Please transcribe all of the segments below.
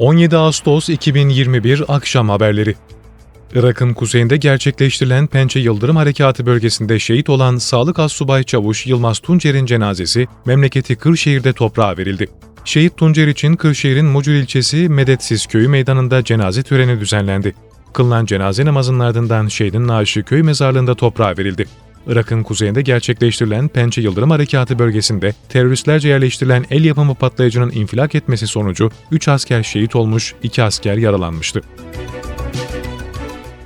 17 Ağustos 2021 Akşam Haberleri Irak'ın kuzeyinde gerçekleştirilen Pençe Yıldırım Harekatı bölgesinde şehit olan Sağlık Assubay Çavuş Yılmaz Tuncer'in cenazesi memleketi Kırşehir'de toprağa verildi. Şehit Tuncer için Kırşehir'in Mucur ilçesi Medetsiz köyü meydanında cenaze töreni düzenlendi. Kılınan cenaze namazının ardından şehidin naaşı köy mezarlığında toprağa verildi. Irak'ın kuzeyinde gerçekleştirilen Pençe Yıldırım Harekatı bölgesinde teröristlerce yerleştirilen el yapımı patlayıcının infilak etmesi sonucu 3 asker şehit olmuş, 2 asker yaralanmıştı.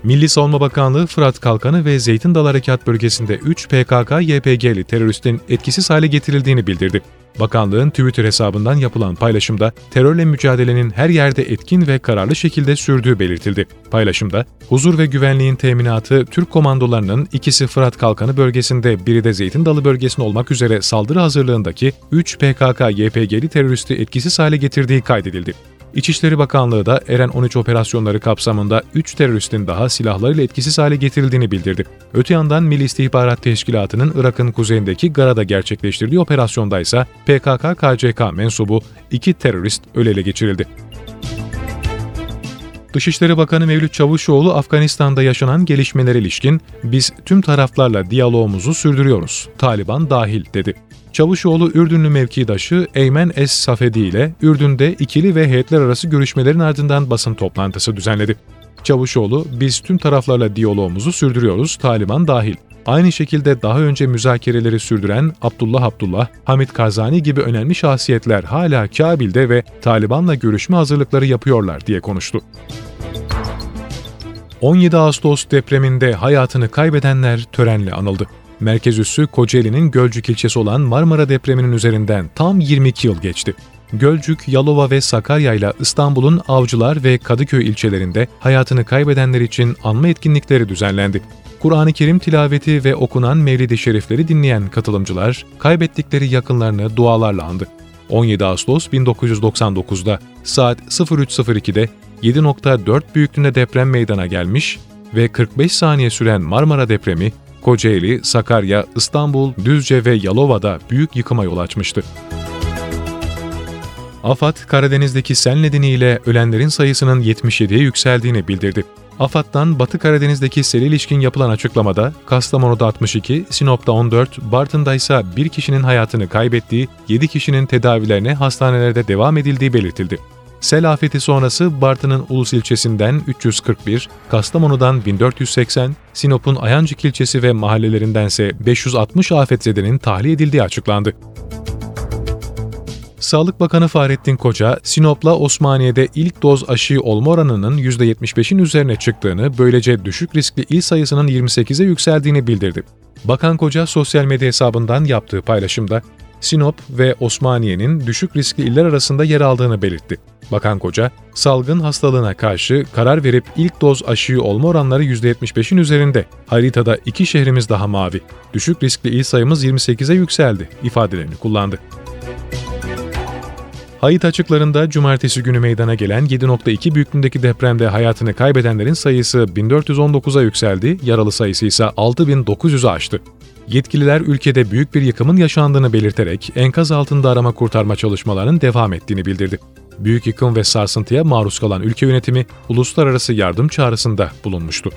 Milli Savunma Bakanlığı Fırat Kalkanı ve Zeytin Dalı Harekat bölgesinde 3 PKK-YPG'li teröristin etkisiz hale getirildiğini bildirdi. Bakanlığın Twitter hesabından yapılan paylaşımda terörle mücadelenin her yerde etkin ve kararlı şekilde sürdüğü belirtildi. Paylaşımda, huzur ve güvenliğin teminatı Türk komandolarının ikisi Fırat Kalkanı bölgesinde biri de Zeytin Dalı bölgesinde olmak üzere saldırı hazırlığındaki 3 PKK-YPG'li teröristi etkisiz hale getirdiği kaydedildi. İçişleri Bakanlığı da Eren 13 operasyonları kapsamında 3 teröristin daha silahlarıyla etkisiz hale getirildiğini bildirdi. Öte yandan Milli İstihbarat Teşkilatı'nın Irak'ın kuzeyindeki Gara'da gerçekleştirdiği operasyonda ise PKK-KCK mensubu 2 terörist öyle geçirildi. Dışişleri Bakanı Mevlüt Çavuşoğlu, Afganistan'da yaşanan gelişmelere ilişkin biz tüm taraflarla diyalogumuzu sürdürüyoruz, Taliban dahil dedi. Çavuşoğlu Ürdünlü mevkidaşı Eymen Es-Safedi ile Ürdün'de ikili ve heyetler arası görüşmelerin ardından basın toplantısı düzenledi. Çavuşoğlu, biz tüm taraflarla diyalogumuzu sürdürüyoruz, Taliban dahil. Aynı şekilde daha önce müzakereleri sürdüren Abdullah Abdullah, Hamit Kazani gibi önemli şahsiyetler hala Kabil'de ve Taliban'la görüşme hazırlıkları yapıyorlar diye konuştu. 17 Ağustos depreminde hayatını kaybedenler törenle anıldı. Merkez üssü Kocaeli'nin Gölcük ilçesi olan Marmara depreminin üzerinden tam 22 yıl geçti. Gölcük, Yalova ve Sakarya ile İstanbul'un Avcılar ve Kadıköy ilçelerinde hayatını kaybedenler için anma etkinlikleri düzenlendi. Kur'an-ı Kerim tilaveti ve okunan Mevlid-i Şerifleri dinleyen katılımcılar kaybettikleri yakınlarını dualarla andı. 17 Ağustos 1999'da saat 03.02'de 7.4 büyüklüğünde deprem meydana gelmiş ve 45 saniye süren Marmara depremi Kocaeli, Sakarya, İstanbul, Düzce ve Yalova'da büyük yıkıma yol açmıştı. AFAD, Karadeniz'deki sel nedeniyle ölenlerin sayısının 77'ye yükseldiğini bildirdi. AFAD'dan Batı Karadeniz'deki sel ilişkin yapılan açıklamada Kastamonu'da 62, Sinop'ta 14, Bartın'da ise bir kişinin hayatını kaybettiği, 7 kişinin tedavilerine hastanelerde devam edildiği belirtildi. Sel afeti sonrası Bartın'ın Ulus ilçesinden 341, Kastamonu'dan 1480, Sinop'un Ayancık ilçesi ve mahallelerindense 560 afetzedenin tahliye edildiği açıklandı. Sağlık Bakanı Fahrettin Koca, Sinop'la Osmaniye'de ilk doz aşı olma oranının %75'in üzerine çıktığını, böylece düşük riskli il sayısının 28'e yükseldiğini bildirdi. Bakan Koca sosyal medya hesabından yaptığı paylaşımda, Sinop ve Osmaniye'nin düşük riskli iller arasında yer aldığını belirtti. Bakan Koca, salgın hastalığına karşı karar verip ilk doz aşıyı olma oranları %75'in üzerinde. Haritada iki şehrimiz daha mavi. Düşük riskli il sayımız 28'e yükseldi ifadelerini kullandı. Hayit açıklarında cumartesi günü meydana gelen 7.2 büyüklüğündeki depremde hayatını kaybedenlerin sayısı 1419'a yükseldi, yaralı sayısı ise 6900'ü aştı. Yetkililer ülkede büyük bir yıkımın yaşandığını belirterek enkaz altında arama kurtarma çalışmalarının devam ettiğini bildirdi. Büyük yıkım ve sarsıntıya maruz kalan ülke yönetimi uluslararası yardım çağrısında bulunmuştu.